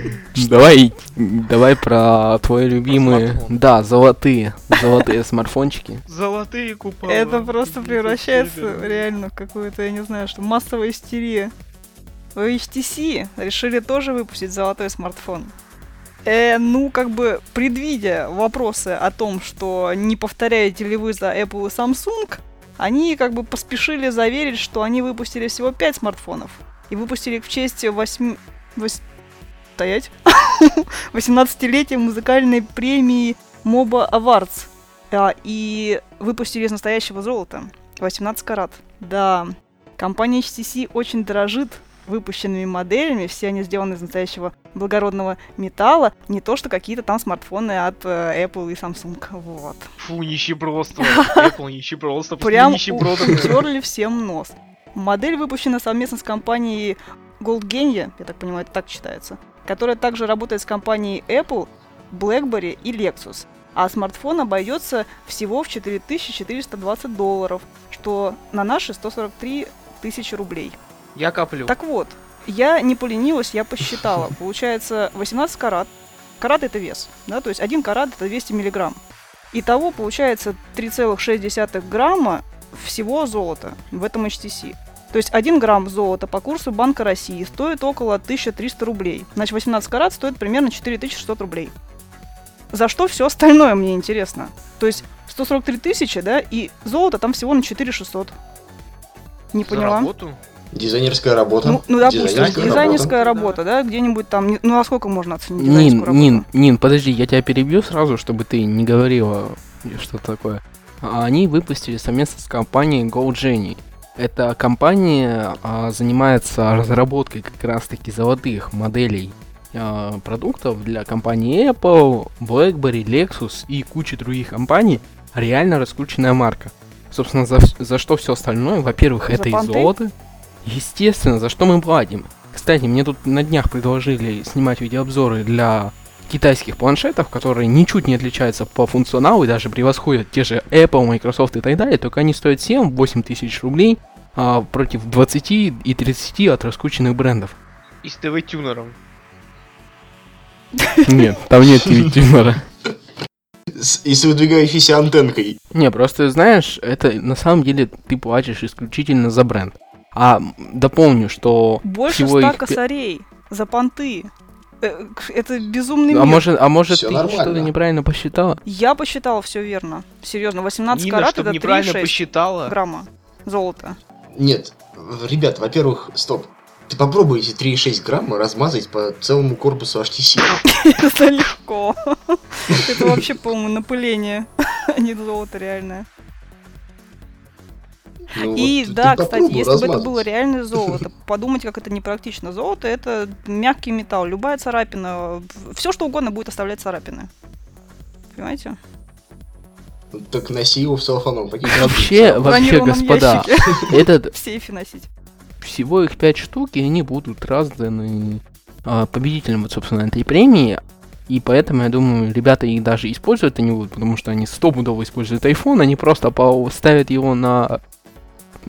давай, давай про твои любимые, да, золотые, золотые смартфончики. Золотые купола. Это просто превращается реально в какую-то, я не знаю, что массовая истерия. В HTC решили тоже выпустить золотой смартфон. Э, ну, как бы, предвидя вопросы о том, что не повторяете ли вы за Apple и Samsung, они как бы поспешили заверить, что они выпустили всего 5 смартфонов. И выпустили их в честь 8... 8... Стоять. 18-летия музыкальной премии MOBA Awards. А, и выпустили из настоящего золота. 18 карат. Да, компания HTC очень дорожит выпущенными моделями, все они сделаны из настоящего благородного металла, не то что какие-то там смартфоны от э, Apple и Samsung, вот. Фу, нищебродство. Apple нищебродство. Прям утерли всем нос. Модель выпущена совместно с компанией Goldgenia, я так понимаю, это так читается, которая также работает с компанией Apple, BlackBerry и Lexus. А смартфон обойдется всего в 4420 долларов, что на наши 143 тысячи рублей. Я коплю. Так вот, я не поленилась, я посчитала. Получается 18 карат. Карат это вес, да, то есть один карат это 200 миллиграмм. Итого получается 3,6 грамма всего золота в этом HTC. То есть 1 грамм золота по курсу Банка России стоит около 1300 рублей. Значит, 18 карат стоит примерно 4600 рублей. За что все остальное мне интересно? То есть 143 тысячи, да, и золото там всего на 4600. Не За поняла. работу? Дизайнерская работа. Ну, ну, допустим, Дизайнерская дизайнерская, работа. работа, да, где-нибудь там, ну, а сколько можно оценить Нин, дизайнерскую Нин, работу? Нин, подожди, я тебя перебью сразу, чтобы ты не говорила что-то такое. А Они выпустили совместно с компанией GoGenie. Эта компания а, занимается разработкой как раз-таки золотых моделей а, продуктов для компании Apple, BlackBerry, Lexus и кучи других компаний. Реально раскрученная марка. Собственно, за, за что все остальное? Во-первых, За это и золото. Естественно, за что мы платим. Кстати, мне тут на днях предложили снимать видеообзоры для китайских планшетов, которые ничуть не отличаются по функционалу и даже превосходят те же Apple, Microsoft и так далее, только они стоят 7-8 тысяч рублей а, против 20 и 30 от раскрученных брендов. И с ТВ-тюнером. Нет, там нет тюнера. С- И с выдвигающейся антенкой. Не, просто знаешь, это на самом деле ты платишь исключительно за бренд. А дополню, что Больше всего ста их косарей за понты. Э, Это безумный А мир. может, а может ты нормально. что-то неправильно посчитала? Я посчитала все верно. Серьезно, 18 Нина, карат это неправильно 3,6 посчитала. грамма золота. Нет, ребят, во-первых, стоп. Ты попробуй эти 3,6 грамма размазать по целому корпусу HTC. Это легко. Это вообще, по-моему, напыление, а не золото реальное. Ну И вот да, ты кстати, если бы это было реальное золото, подумать, как это непрактично. Золото это мягкий металл, любая царапина, все что угодно будет оставлять царапины. Понимаете? Ну, Так носи его в целлофановом пакете. Вообще, вообще, господа, этот в сейфе носить. всего их пять штук, и они будут разданы а, победителям, вот, собственно, этой премии. И поэтому, я думаю, ребята их даже использовать не будут, потому что они стопудово используют iPhone, они просто поставят его на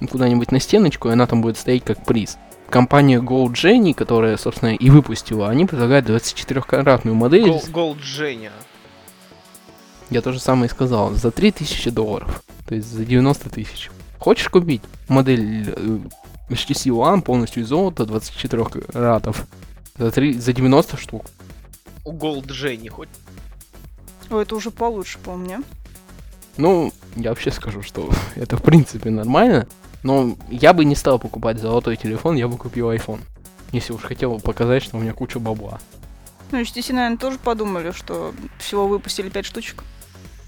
куда-нибудь на стеночку, и она там будет стоять как приз. Компания Gold Jenny, которая, собственно, и выпустила, они предлагают 24-каратную модель, Гол- Голд Женя. я то же самое и сказал, за 3000 долларов, то есть за 90 тысяч. Хочешь купить модель э, HTC One полностью из золота, 24 каратов, за, 3, за 90 штук? У Голд Жени хоть. О, это уже получше, по мне. Ну, я вообще скажу, что это в принципе нормально, но я бы не стал покупать золотой телефон, я бы купил iPhone. Если уж хотел показать, что у меня куча бабла. Ну, HTC, наверное, тоже подумали, что всего выпустили 5 штучек.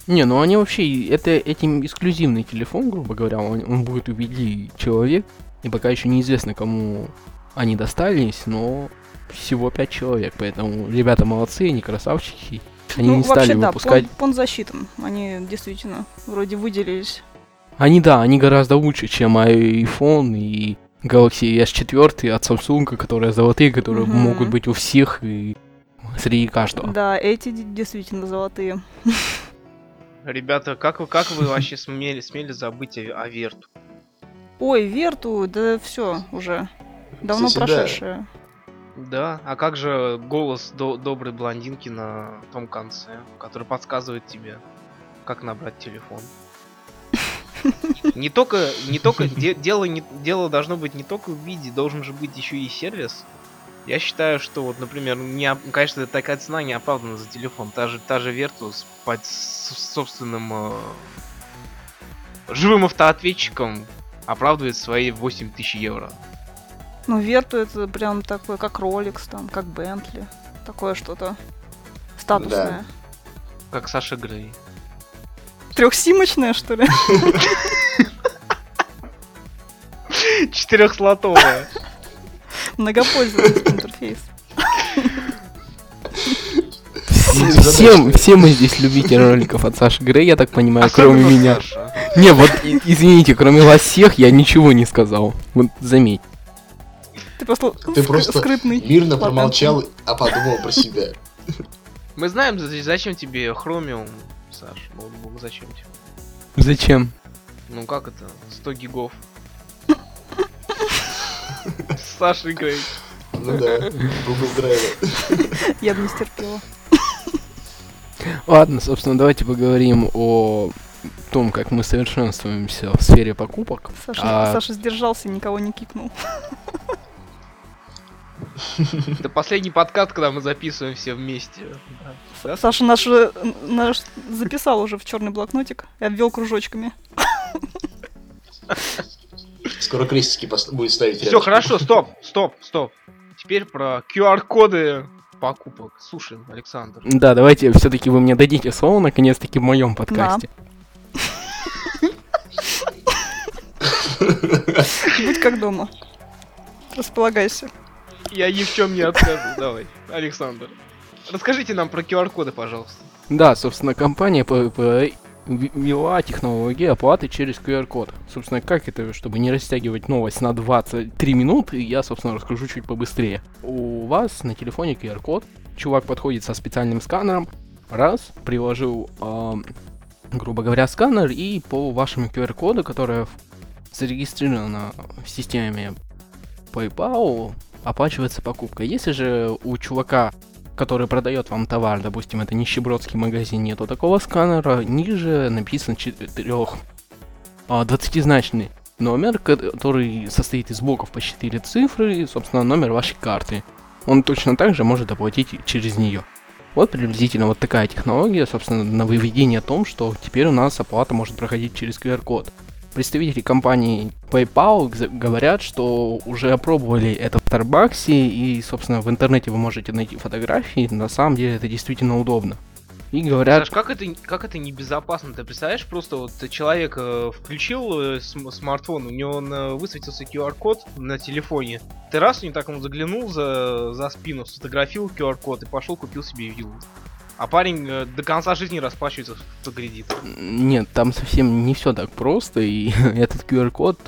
Не, ну они вообще, это этим эксклюзивный телефон, грубо говоря, он, он будет у виде человек, и пока еще неизвестно, кому они достались, но всего 5 человек, поэтому ребята молодцы, они красавчики, они ну, не вообще, стали да, выпускать. пон, пон засчитан. Они действительно вроде выделились. Они, да, они гораздо лучше, чем iPhone и Galaxy S4 от Samsung, которые золотые, которые Мгм. могут быть у всех и среди каждого. Да, эти действительно золотые. Ребята, как вы, как вы вообще смели, смели забыть о, о Верту? Ой, Верту, да все уже. Давно Кстати, прошедшее. Да, а как же голос до- доброй блондинки на том конце, который подсказывает тебе, как набрать телефон? Не только, не только, де- дело, не, дело должно быть не только в виде, должен же быть еще и сервис, Я считаю, что вот, например, не, конечно, такая цена не оправдана за телефон. Та же, та же Virtus под собственным э, живым автоответчиком оправдывает свои 8000 евро. Ну, Верту это прям такое, как Rolex, там, как Бентли. Такое что-то статусное. Как Саша Грей. Трехсимочное, что ли? Четырехслотовая. Многопользовательский интерфейс. Всем, все мы здесь любители роликов от Саши Грей, я так понимаю, кроме Особенно меня. Саша. Не, вот извините, кроме вас всех я ничего не сказал. Вот заметь. Ты просто, Ты ск- просто скрытный. Мирно латентный. промолчал, а подумал про себя. Мы знаем, за- зачем тебе Chromium, Саш, ноутбук, зачем тебе? Зачем? Ну как это? 100 гигов. Саша Грей. Ну да, Google Drive. Я бы не стерпела. Ладно, собственно, давайте поговорим о том, как мы совершенствуемся в сфере покупок. Саша, А- Саша сдержался, никого не кикнул. Это последний подкаст, когда мы записываем все вместе. Саша наш, э, наш записал уже в черный блокнотик и обвел кружочками. Скоро крестики будет ставить Все, хорошо, стоп, стоп, стоп. Теперь про QR-коды покупок. Слушай, Александр. Да, давайте все-таки вы мне дадите слово наконец-таки в моем подкасте. Будь как дома. Располагайся. Я ни в чем не откажу. Давай, Александр. Расскажите нам про QR-коды, пожалуйста. Да, собственно, компания ввела технологию оплаты через QR-код. Собственно, как это, чтобы не растягивать новость на 23 минуты, я, собственно, расскажу чуть побыстрее. У вас на телефоне QR-код, чувак подходит со специальным сканером, раз, приложил, ам, грубо говоря, сканер, и по вашему QR-коду, которое зарегистрировано в системе PayPal, оплачивается покупка. Если же у чувака который продает вам товар, допустим, это нищебродский магазин, нету такого сканера, ниже написан четырех, а, 20-значный номер, который состоит из блоков по 4 цифры, и, собственно, номер вашей карты. Он точно так же может оплатить через нее. Вот приблизительно вот такая технология, собственно, на выведение о том, что теперь у нас оплата может проходить через QR-код. Представители компании PayPal говорят, что уже опробовали это в Starbucks, и, собственно, в интернете вы можете найти фотографии, на самом деле это действительно удобно. И говорят, Саш, как это, как это небезопасно? Ты представляешь, просто вот человек э, включил э, см- смартфон, у него на- высветился QR-код на телефоне. Ты раз, не так он заглянул за, за спину, сфотографировал QR-код и пошел купил себе виллу. А парень э, до конца жизни расплачивается за кредит. Нет, там совсем не все так просто, и этот QR-код,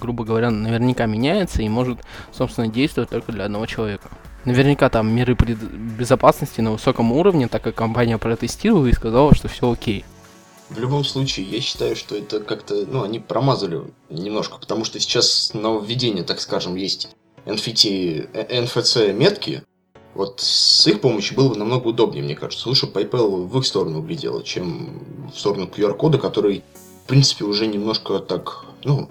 грубо говоря, наверняка меняется и может, собственно, действовать только для одного человека. Наверняка там меры пред- безопасности на высоком уровне, так как компания протестировала и сказала, что все окей. В любом случае, я считаю, что это как-то, ну, они промазали немножко, потому что сейчас нововведение, так скажем, есть NFT, NFC метки. Вот с их помощью было бы намного удобнее, мне кажется. Лучше PayPal в их сторону глядела, чем в сторону QR-кода, который, в принципе, уже немножко так, ну,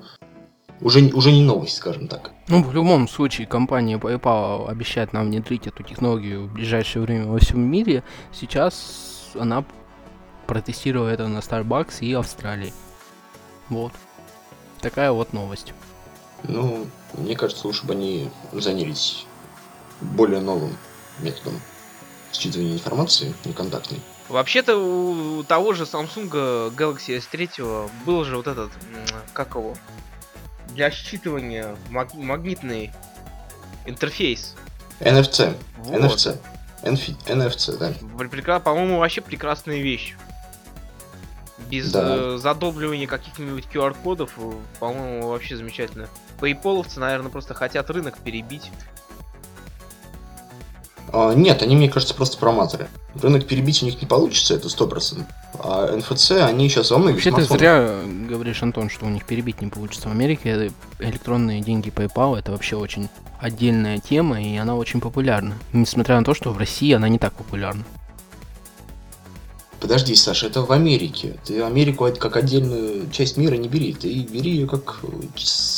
уже, уже не новость, скажем так. Ну, в любом случае, компания PayPal обещает нам внедрить эту технологию в ближайшее время во всем мире. Сейчас она протестировала это на Starbucks и Австралии. Вот. Такая вот новость. Ну, мне кажется, лучше бы они занялись более новым методом считывания информации, неконтактной. Вообще-то у того же Samsung Galaxy S3 был же вот этот, как его, для считывания маг- магнитный интерфейс. NFC, Вот. NFC, NF NFC, да. Пр- прекра- По-моему, вообще прекрасная вещь. Без Да. э, задолбливания каких-нибудь QR-кодов, э, по-моему, вообще замечательно. Пейполовцы, наверное, просто хотят рынок перебить. А, нет, они, мне кажется, просто промазали. Рынок перебить у них не получится, это 100%. А NFC, они сейчас во многих Вообще ты зря говоришь, Антон, что у них перебить не получится. В Америке электронные деньги PayPal это вообще очень отдельная тема, и она очень популярна. Несмотря на то, что в России она не так популярна. Подожди, Саша, это в Америке. Ты Америку как отдельную часть мира не бери. Ты бери ее как,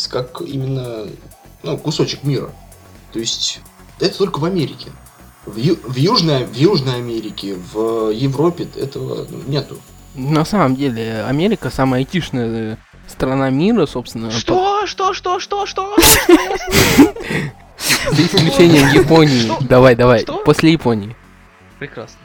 как именно ну, кусочек мира. То есть это только в Америке. В, Ю- в, Южной, в Южной Америке, в Европе этого ну, нету. На самом деле, Америка самая айтишная страна мира, собственно. Что? Что? Что? Что? Что? по- За исключением Японии. Что? Давай, давай. Что? После Японии. Прекрасно.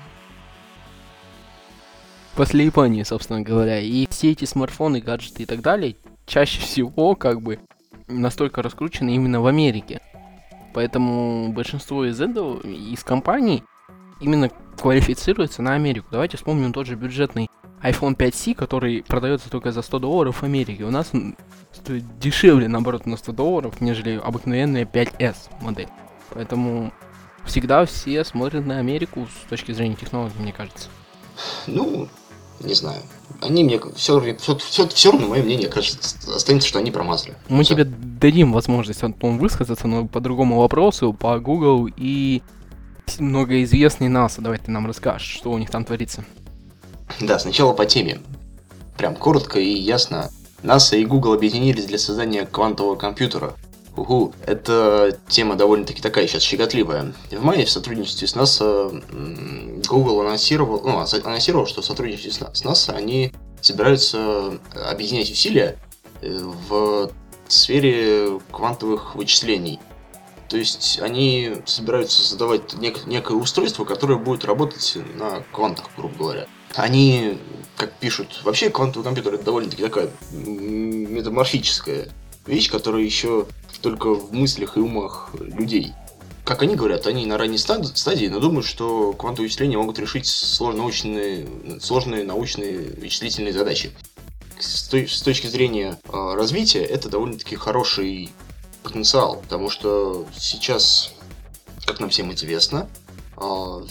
После Японии, собственно говоря. И все эти смартфоны, гаджеты и так далее, чаще всего, как бы, настолько раскручены именно в Америке. Поэтому большинство из этого, из компаний, именно квалифицируется на Америку. Давайте вспомним тот же бюджетный iPhone 5C, который продается только за 100 долларов в Америке. У нас стоит дешевле, наоборот, на 100 долларов, нежели обыкновенная 5S модель. Поэтому всегда все смотрят на Америку с точки зрения технологий, мне кажется. Ну, не знаю. Они мне все, все, все, все равно мое мнение, кажется, останется, что они промазали. Мы Всё. тебе дадим возможность, Антон, высказаться, но по другому вопросу, по Google и многоизвестный NASA. Давай ты нам расскажешь, что у них там творится. Да, сначала по теме. Прям коротко и ясно. NASA и Google объединились для создания квантового компьютера. Угу, эта тема довольно-таки такая сейчас щекотливая. В мае в сотрудничестве с м, Google анонсировал, ну, анонсировал, что в сотрудничестве с На- с NASA они собираются объединять усилия э, в сфере квантовых вычислений. То есть они собираются создавать нек- некое устройство, которое будет работать на квантах, грубо говоря. Они, как пишут, вообще квантовый компьютер это довольно-таки такая метаморфическая вещь, которая еще только в мыслях и умах людей. Как они говорят, они на ранней стад- стадии, но думают, что квантовые вычисления могут решить сложнонаучные, сложные научные вычислительные задачи. С, с точки зрения э, развития это довольно-таки хороший потенциал, потому что сейчас, как нам всем известно, а,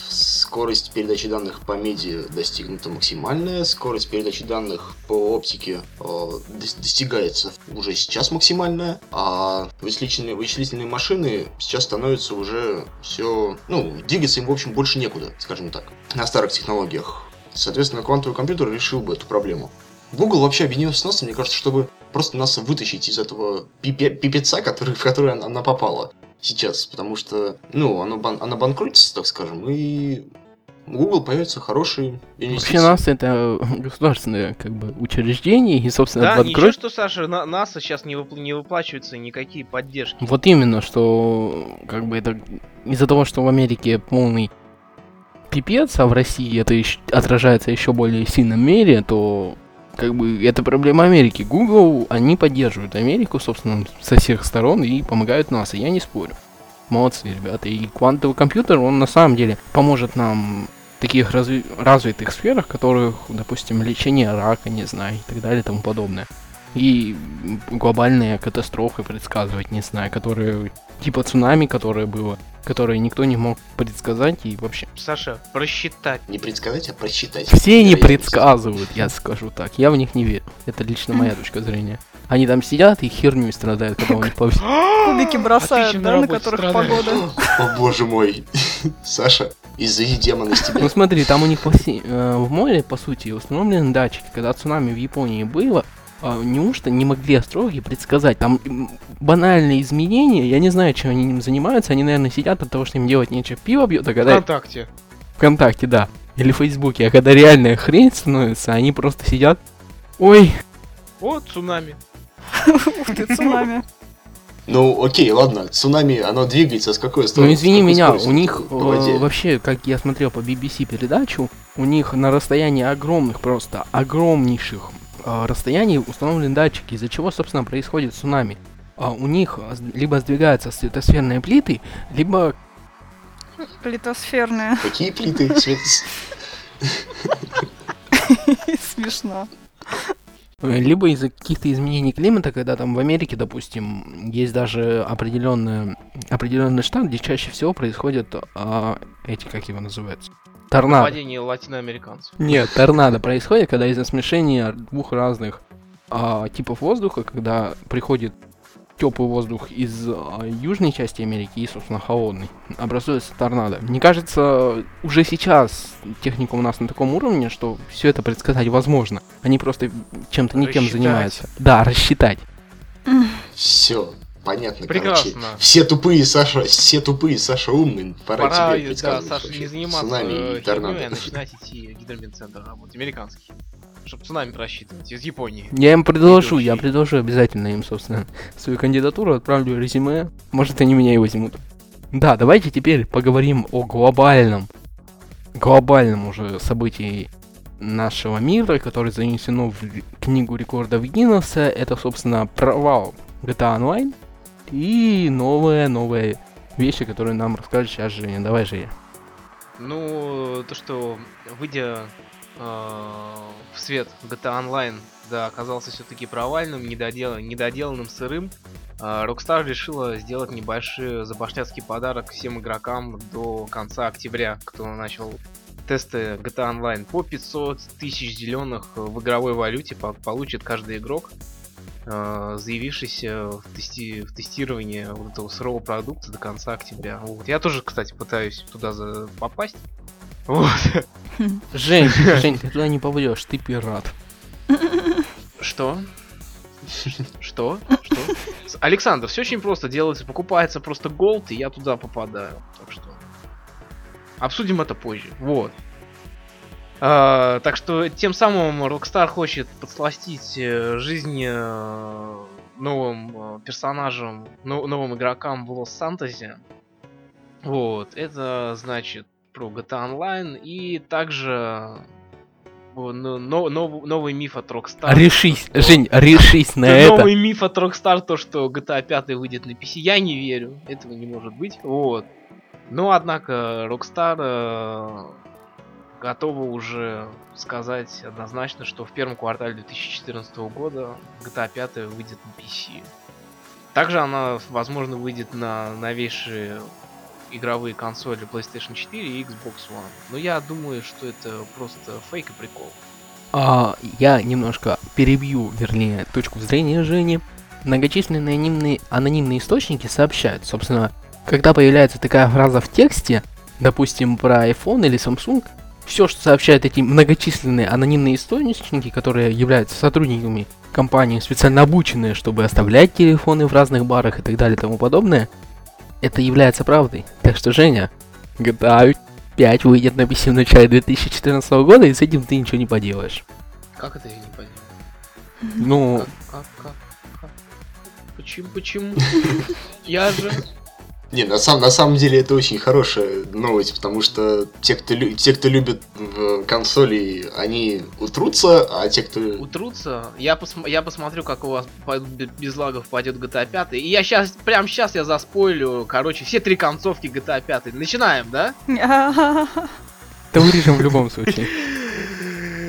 скорость передачи данных по меди достигнута максимальная, скорость передачи данных по оптике а, дос- достигается уже сейчас максимальная, а вычислительные, вычислительные машины сейчас становятся уже все, ну, двигаться им, в общем, больше некуда, скажем так, на старых технологиях. Соответственно, квантовый компьютер решил бы эту проблему. Google вообще объединился с NASA, мне кажется, чтобы просто нас вытащить из этого пипе- пипеца, который, в который она попала сейчас, потому что, ну, оно, бан- она банкротится, так скажем, и Google появятся хорошие инвестиции. Вообще НАСА это государственное как бы учреждение, и, собственно, Да, ничего, банкрот- что, Саша, на НАСА сейчас не, выпл- не выплачиваются никакие поддержки. Вот именно, что как бы это из-за того, что в Америке полный пипец, а в России это отражается еще более сильном мере, то как бы это проблема Америки. Google, они поддерживают Америку, собственно, со всех сторон и помогают НАСА, я не спорю. Молодцы, ребята. И квантовый компьютер, он на самом деле поможет нам в таких разви- развитых сферах, которых, допустим, лечение рака, не знаю, и так далее и тому подобное. И глобальные катастрофы предсказывать, не знаю, которые типа цунами, которое было, которое никто не мог предсказать и вообще. Саша, просчитать. Не предсказать, а просчитать. Все не предсказывают, я скажу так. Я в них не верю. Это лично моя точка зрения. Они там сидят и херню страдают, когда у них Кубики бросают, да, на которых погода. О боже мой. Саша, из-за демона из тебя. Ну смотри, там у них э, в море, по сути, установлены датчики. Когда цунами в Японии было, неужто не могли астрологи предсказать? Там банальные изменения, я не знаю, чем они им занимаются. Они, наверное, сидят от того, что им делать нечего, пиво бьют, а когда... Вконтакте. ВКонтакте, да. Или в Фейсбуке. А когда реальная хрень становится, они просто сидят... Ой, О, цунами. Ух ты, цунами. Ну, окей, ладно, цунами, оно двигается с какой стороны? ну извини меня, у них э, вообще, как я смотрел по BBC передачу, у них на расстоянии огромных, просто огромнейших э, расстояний установлены датчики, из-за чего, собственно, происходит цунами. А у них либо сдвигаются светосферные плиты, либо Плитосферные. Какие плиты? Смешно. Либо из-за каких-то изменений климата, когда там в Америке, допустим, есть даже определенный, определенный штат, где чаще всего происходят а, эти, как его называются, торнадо. Нападение латиноамериканцев. Нет, торнадо происходит, когда из-за смешения двух разных а, типов воздуха, когда приходит теплый воздух из а, южной части Америки и, собственно, холодный, образуется торнадо. Мне кажется, уже сейчас техника у нас на таком уровне, что все это предсказать возможно. Они просто чем-то не тем занимаются. Да, рассчитать. Все. Понятно, Прекрасно. короче. Все тупые, Саша, все тупые, Саша умный. Пора, Пора, тебе да, Саша, вообще. не заниматься Цунами и торнадо. а начинать идти в гидромедцентр работать, американский. Чтобы цунами просчитывать из Японии. Я им предложу, я предложу обязательно им, собственно, свою кандидатуру, отправлю резюме. Может, они меня и возьмут. Да, давайте теперь поговорим о глобальном, глобальном уже событии нашего мира, которое занесено в книгу рекордов Гиннесса. Это, собственно, провал GTA Online и новые, новые вещи, которые нам расскажет сейчас Женя. Давай, Женя. Ну, то, что выйдя э, в свет GTA Online, да, оказался все-таки провальным, недодел... недоделанным, сырым, э, Rockstar решила сделать небольшой забашляцкий подарок всем игрокам до конца октября, кто начал тесты GTA Online. По 500 тысяч зеленых в игровой валюте по- получит каждый игрок, заявившийся в, тести... в тестирование вот этого сырого продукта до конца октября. Вот. Я тоже, кстати, пытаюсь туда за... попасть. Вот. Жень, Жень, ты туда не попадешь, ты пират. Что? Что? Что? Александр, все очень просто делается. Покупается просто голд, и я туда попадаю. Так что. Обсудим это позже. Вот. А, так что тем самым Rockstar хочет подсластить э, жизнь э, новым э, персонажам, но- новым игрокам в Лос-Сантосе. Вот. Это значит про GTA Online и также но- но- нов- новый миф от Rockstar. Решись, что- Жень, решись на это. Новый миф от Rockstar, то, что GTA 5 выйдет на PC, я не верю. Этого не может быть. Вот. Но, однако, Rockstar готова уже сказать однозначно, что в первом квартале 2014 года GTA 5 выйдет на PC. Также она, возможно, выйдет на новейшие игровые консоли PlayStation 4 и Xbox One. Но я думаю, что это просто фейк и прикол. А, я немножко перебью, вернее, точку зрения Жени. Многочисленные анонимные, анонимные источники сообщают, собственно, когда появляется такая фраза в тексте, допустим, про iPhone или Samsung, все, что сообщают эти многочисленные анонимные источники, которые являются сотрудниками компании, специально обученные, чтобы оставлять телефоны в разных барах и так далее и тому подобное, это является правдой. Так что, Женя, GTA 5 выйдет на PC в начале 2014 года, и с этим ты ничего не поделаешь. Как это я не понимаю? Ну, Как, как, как, как? Почему, почему? Я же... Не, на, сам, на самом деле это очень хорошая новость, потому что те, кто, лю- те, кто любит в консоли, они утрутся, а те, кто... Утрутся. Я, посм- я посмотрю, как у вас без лагов пойдет GTA 5. И я сейчас, прям сейчас я заспойлю, короче, все три концовки GTA 5. Начинаем, да? это вырежем в любом случае.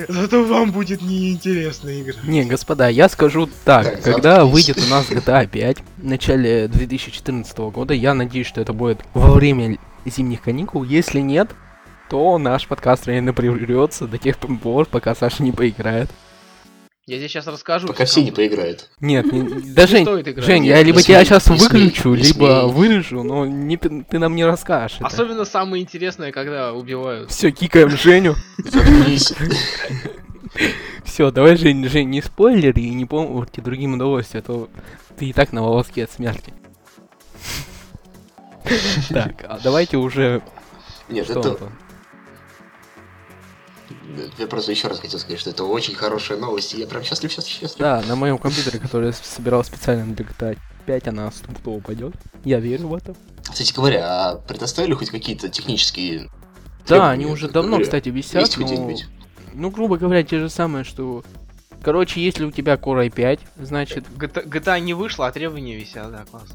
Зато вам будет неинтересная игра. Не, господа, я скажу так, Так, когда заткнись. выйдет у нас GTA 5 в начале 2014 года, я надеюсь, что это будет во время зимних каникул. Если нет, то наш подкаст реально прервется до тех пор, пока Саша не поиграет. Я тебе сейчас расскажу. Пока все не поиграют. Нет, не- да, Жень, стоит играть. Жень, я не либо смей, тебя сейчас выключу, не либо смей. вырежу, но не ты, нам не расскажешь. это. Особенно самое интересное, когда убивают. Все, кикаем Женю. Все, давай, Жень, Жень, не спойлери и не помните другим удовольствие, а то ты и так на волоске от смерти. Так, а давайте уже... Нет, это... Антон? Я просто еще раз хотел сказать, что это очень хорошая новость, и я прям счастлив, счастлив, счастлив. Да, на моем компьютере, который я собирал специально для GTA 5, она стопудово пойдет. Я верю в это. Кстати говоря, а предоставили хоть какие-то технические... Да, они уже давно, кстати, висят, Есть но... где-нибудь? Ну, грубо говоря, те же самые, что... Короче, если у тебя Core i5, значит, GTA, GTA не вышла, а требования висят, да, класс.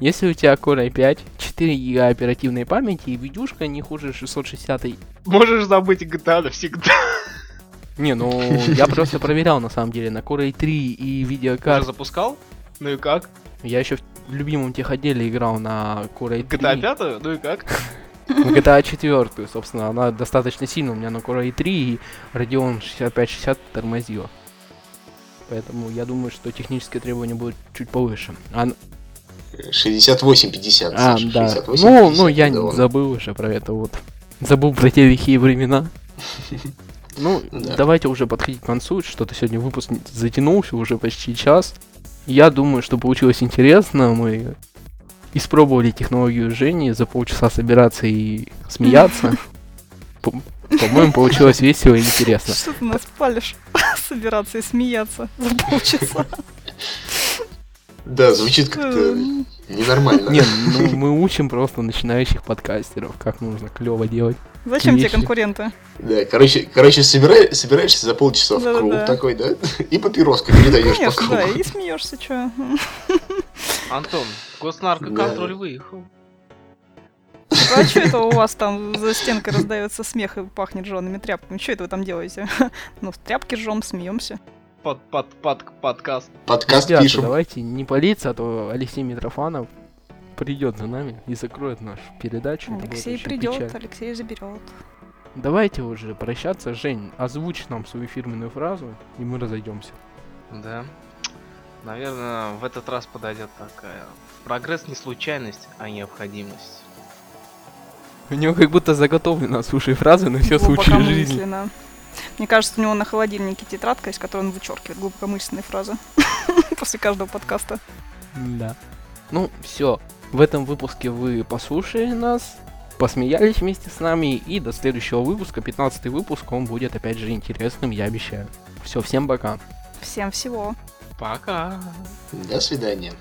Если у тебя Core i5, 4 гига оперативной памяти и видюшка не хуже 660 Можешь забыть GTA навсегда. Не, ну, я просто проверял, на самом деле, на Core i3 и Уже видеокарте. запускал? Ну и как? Я еще в любимом техотделе играл на Core i3. GTA 5? Ну и как? GTA 4, собственно, она достаточно сильно у меня на Core i3 и Radeon 6560 тормозила. Поэтому я думаю, что технические требования будут чуть повыше. А, 68-50, а, да. 68-50, Ну, ну, я да не он. забыл уже про это вот. Забыл про те лихие времена. Ну, Да. давайте уже подходить к концу. Что-то сегодня выпуск затянулся уже почти час. Я думаю, что получилось интересно. Мы испробовали технологию Жени за полчаса собираться и смеяться. По- По-моему, получилось весело и интересно. Что ты нас палишь? Собираться и смеяться за полчаса. Да, звучит как-то ненормально. Не, ну мы учим просто начинающих подкастеров, как нужно клево делать. Зачем тебе конкуренты? Да, короче, короче собира- собираешься за полчаса в круг такой, да? И папироской передаешь по Конечно, да, кругу. и смеешься, чё. Антон, госнаркоконтроль выехал. А что это у вас там за стенкой раздается смех и пахнет жжеными тряпками? Что это вы там делаете? Ну, тряпки жжем, смеемся. Под, под, под, подкаст. Подкаст Ребята, пишем. давайте не палиться, а то Алексей Митрофанов придет за нами и закроет нашу передачу. Алексей придет, печально. Алексей заберет. Давайте уже прощаться. Жень, озвучь нам свою фирменную фразу, и мы разойдемся. Да. Наверное, в этот раз подойдет такая. Прогресс не случайность, а необходимость. У него как будто заготовлена слушай фразы на все случаи жизни. Глубокомысленно. Мне кажется, у него на холодильнике тетрадка, из которой он вычеркивает глубокомысленные фразы после каждого подкаста. Да. Ну, все. В этом выпуске вы послушали нас, посмеялись вместе с нами, и до следующего выпуска, 15 выпуск, он будет опять же интересным, я обещаю. Все, всем пока. Всем всего. Пока. До свидания.